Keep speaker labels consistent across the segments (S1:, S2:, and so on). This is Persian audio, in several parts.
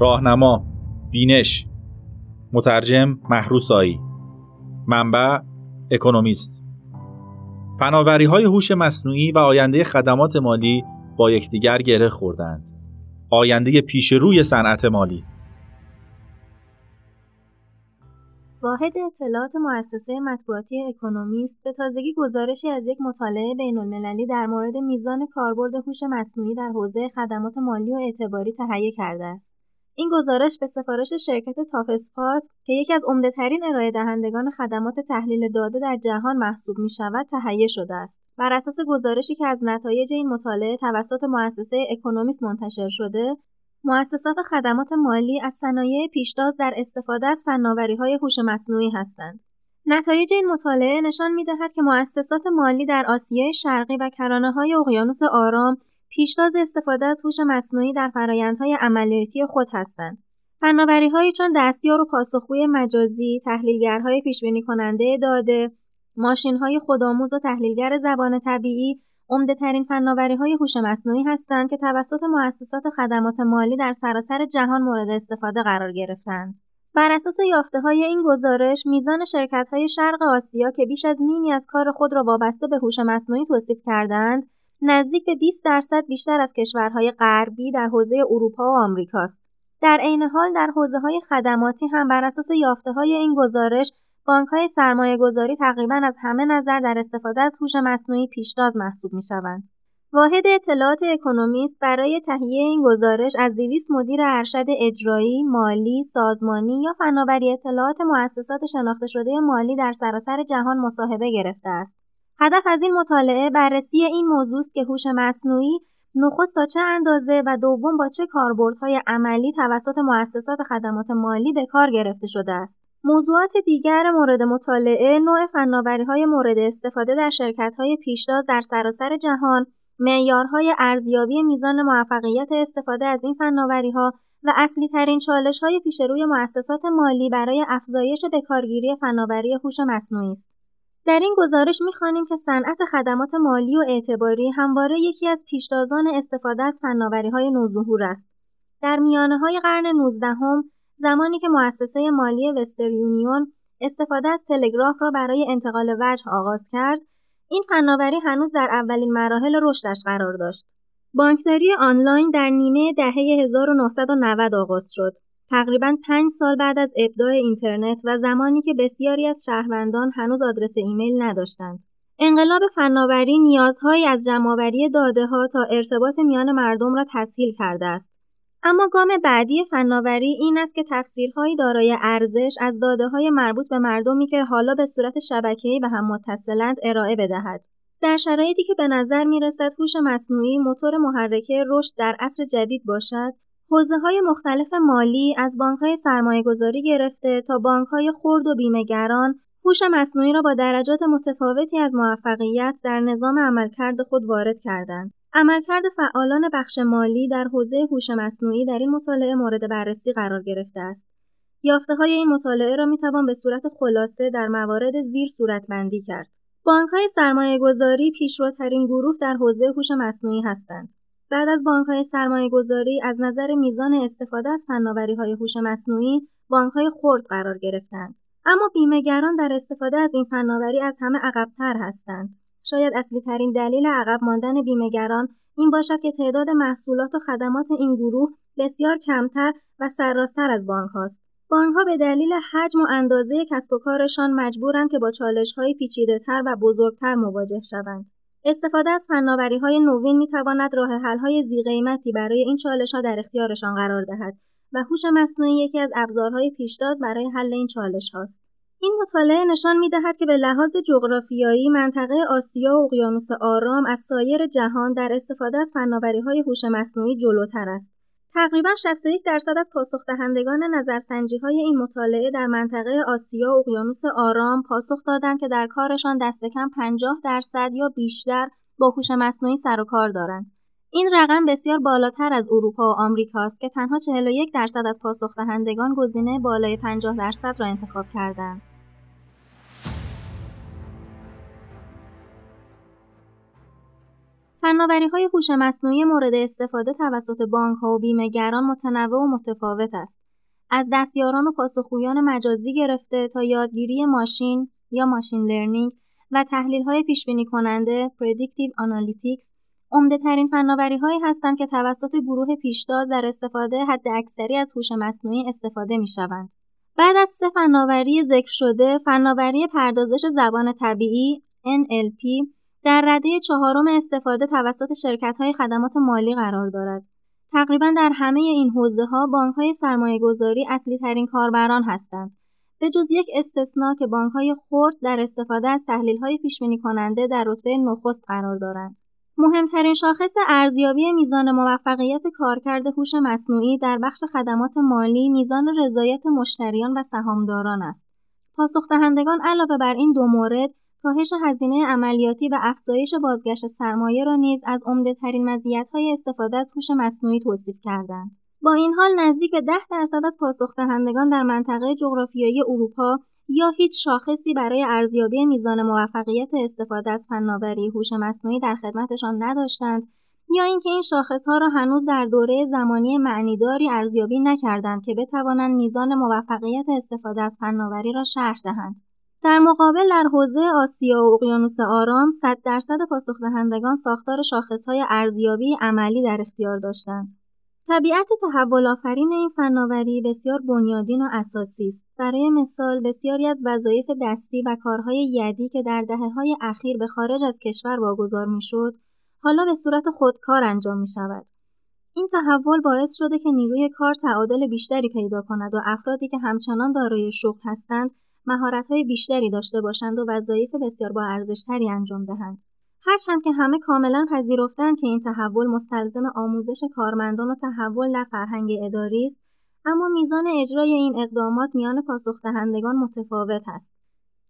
S1: راهنما بینش مترجم محروسایی منبع اکونومیست. فناوری های هوش مصنوعی و آینده خدمات مالی با یکدیگر گره خوردند. آینده پیش روی صنعت مالی.
S2: واحد اطلاعات مؤسسه مطبوعاتی اکونومیست به تازگی گزارشی از یک مطالعه بین المللی در مورد میزان کاربرد هوش مصنوعی در حوزه خدمات مالی و اعتباری تهیه کرده است. این گزارش به سفارش شرکت تافسپات که یکی از عمدهترین ارائه دهندگان خدمات تحلیل داده در جهان محسوب می شود تهیه شده است. بر اساس گزارشی که از نتایج این مطالعه توسط مؤسسه اکونومیست منتشر شده، مؤسسات خدمات مالی از صنایع پیشتاز در استفاده از های هوش مصنوعی هستند. نتایج این مطالعه نشان می دهد که مؤسسات مالی در آسیای شرقی و کرانه های اقیانوس آرام پیشتاز استفاده از هوش مصنوعی در فرایندهای عملیاتی خود هستند. فناوری‌هایی چون دستیار و پاسخگوی مجازی، تحلیلگرهای پیشبینی کننده داده، ماشین‌های خودآموز و تحلیلگر زبان طبیعی عمده‌ترین فناوری‌های هوش مصنوعی هستند که توسط مؤسسات خدمات مالی در سراسر جهان مورد استفاده قرار گرفتند. بر اساس های این گزارش، میزان شرکت‌های شرق آسیا که بیش از نیمی از کار خود را وابسته به هوش مصنوعی توصیف کردند، نزدیک به 20 درصد بیشتر از کشورهای غربی در حوزه اروپا و آمریکاست. در عین حال در حوزه های خدماتی هم بر اساس یافته های این گزارش بانک های سرمایه گذاری تقریبا از همه نظر در استفاده از هوش مصنوعی پیشتاز محسوب می شوند. واحد اطلاعات اکونومیست برای تهیه این گزارش از 200 مدیر ارشد اجرایی، مالی، سازمانی یا فناوری اطلاعات مؤسسات شناخته شده مالی در سراسر جهان مصاحبه گرفته است. هدف از این مطالعه بررسی این موضوع است که هوش مصنوعی نخست تا چه اندازه و دوم با چه کاربردهای عملی توسط مؤسسات خدمات مالی به کار گرفته شده است. موضوعات دیگر مورد مطالعه نوع های مورد استفاده در های پیشتاز در سراسر جهان، معیارهای ارزیابی میزان موفقیت استفاده از این ها و اصلی ترین چالش های پیش روی مؤسسات مالی برای افزایش بکارگیری فناوری هوش مصنوعی است. در این گزارش می‌خوانیم که صنعت خدمات مالی و اعتباری همواره یکی از پیشتازان استفاده از های نوظهور است. در های قرن 19 هم، زمانی که مؤسسه مالی وستر یونیون استفاده از تلگراف را برای انتقال وجه آغاز کرد، این فناوری هنوز در اولین مراحل رشدش قرار داشت. بانکداری آنلاین در نیمه دهه 1990 آغاز شد. تقریبا پنج سال بعد از ابداع اینترنت و زمانی که بسیاری از شهروندان هنوز آدرس ایمیل نداشتند. انقلاب فناوری نیازهایی از جمعآوری داده ها تا ارتباط میان مردم را تسهیل کرده است. اما گام بعدی فناوری این است که تفسیرهایی دارای ارزش از داده های مربوط به مردمی که حالا به صورت شبکه‌ای به هم متصلند ارائه بدهد. در شرایطی که به نظر می رسد هوش مصنوعی موتور محرکه رشد در عصر جدید باشد، های مختلف مالی از های سرمایه گذاری گرفته تا های خرد و بیمهگران هوش مصنوعی را با درجات متفاوتی از موفقیت در نظام عملکرد خود وارد کردند. عملکرد فعالان بخش مالی در حوزه هوش مصنوعی در این مطالعه مورد بررسی قرار گرفته است. یافته های این مطالعه را می‌توان به صورت خلاصه در موارد زیر صورتبندی کرد. بانک های سرمایه گذاری پیشروترین گروه در حوزه هوش مصنوعی هستند. بعد از بانک‌های سرمایه‌گذاری از نظر میزان استفاده از فناوری‌های هوش مصنوعی بانک‌های خرد قرار گرفتند اما بیمهگران در استفاده از این فناوری از همه عقبتر هستند شاید اصلی ترین دلیل عقب ماندن بیمهگران این باشد که تعداد محصولات و خدمات این گروه بسیار کمتر و سرراستر از بانک هاست. بانک ها به دلیل حجم و اندازه کسب و کارشان مجبورند که با چالش های پیچیده تر و بزرگتر مواجه شوند. استفاده از های نوین می‌تواند راه حل‌های ذی‌قیمتی برای این ها در اختیارشان قرار دهد و هوش مصنوعی یکی از ابزارهای پیشتاز برای حل این هاست. این مطالعه نشان می‌دهد که به لحاظ جغرافیایی منطقه آسیا و اقیانوس آرام از سایر جهان در استفاده از های هوش مصنوعی جلوتر است. تقریبا 61 درصد از پاسخ دهندگان نظرسنجی های این مطالعه در منطقه آسیا و اقیانوس آرام پاسخ دادند که در کارشان دست کم 50 درصد یا بیشتر با هوش مصنوعی سر و کار دارند. این رقم بسیار بالاتر از اروپا و آمریکا است که تنها 41 درصد از پاسخ دهندگان گزینه بالای 50 درصد را انتخاب کردند. فناوری های هوش مصنوعی مورد استفاده توسط بانک ها و بیمهگران متنوع و متفاوت است. از دستیاران و پاسخگویان مجازی گرفته تا یادگیری ماشین یا ماشین لرنینگ و تحلیل های پیش بینی کننده predictive analytics عمده ترین فناوری هایی هستند که توسط گروه پیشتاز در استفاده حد اکثری از هوش مصنوعی استفاده می شوند. بعد از سه فناوری ذکر شده، فناوری پردازش زبان طبیعی NLP در رده چهارم استفاده توسط شرکت های خدمات مالی قرار دارد. تقریبا در همه این حوزه ها بانک های سرمایه گذاری اصلی ترین کاربران هستند. به جز یک استثنا که بانک های خرد در استفاده از تحلیل های پیش کننده در رتبه نخست قرار دارند. مهمترین شاخص ارزیابی میزان موفقیت کارکرد هوش مصنوعی در بخش خدمات مالی میزان رضایت مشتریان و سهامداران است. پاسخ دهندگان علاوه بر این دو مورد کاهش هزینه عملیاتی و افزایش بازگشت سرمایه را نیز از عمدهترین مزیت‌های استفاده از هوش مصنوعی توصیف کردند. با این حال نزدیک به 10 درصد از پاسخ دهندگان در منطقه جغرافیایی اروپا یا هیچ شاخصی برای ارزیابی میزان موفقیت استفاده از فناوری هوش مصنوعی در خدمتشان نداشتند یا اینکه این شاخصها را هنوز در دوره زمانی معنیداری ارزیابی نکردند که بتوانند میزان موفقیت استفاده از فناوری را شرح دهند. در مقابل در حوزه آسیا و اقیانوس آرام 100 درصد پاسخ دهندگان ساختار شاخصهای ارزیابی عملی در اختیار داشتند. طبیعت تحول آفرین این فناوری بسیار بنیادین و اساسی است. برای مثال بسیاری از وظایف دستی و کارهای یدی که در دهه های اخیر به خارج از کشور واگذار می‌شد، حالا به صورت خودکار انجام می شود. این تحول باعث شده که نیروی کار تعادل بیشتری پیدا کند و افرادی که همچنان دارای شغل هستند مهارت‌های بیشتری داشته باشند و وظایف بسیار با ارزشتری انجام دهند. هرچند که همه کاملا پذیرفتند که این تحول مستلزم آموزش کارمندان و تحول در فرهنگ اداری است اما میزان اجرای این اقدامات میان پاسخ دهندگان متفاوت است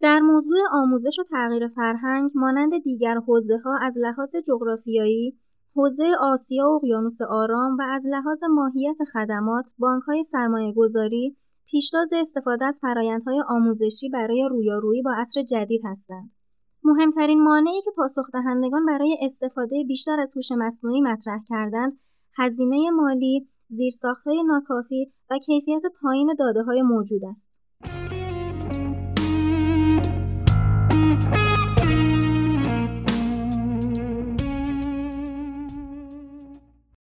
S2: در موضوع آموزش و تغییر فرهنگ مانند دیگر حوزه ها از لحاظ جغرافیایی حوزه آسیا و اقیانوس آرام و از لحاظ ماهیت خدمات بانک های سرمایه گذاری پیشتاز استفاده از فرایندهای آموزشی برای رویارویی با عصر جدید هستند مهمترین مانعی که پاسخ دهندگان برای استفاده بیشتر از هوش مصنوعی مطرح کردند، هزینه مالی، زیرساختهای ناکافی و کیفیت پایین داده های موجود است.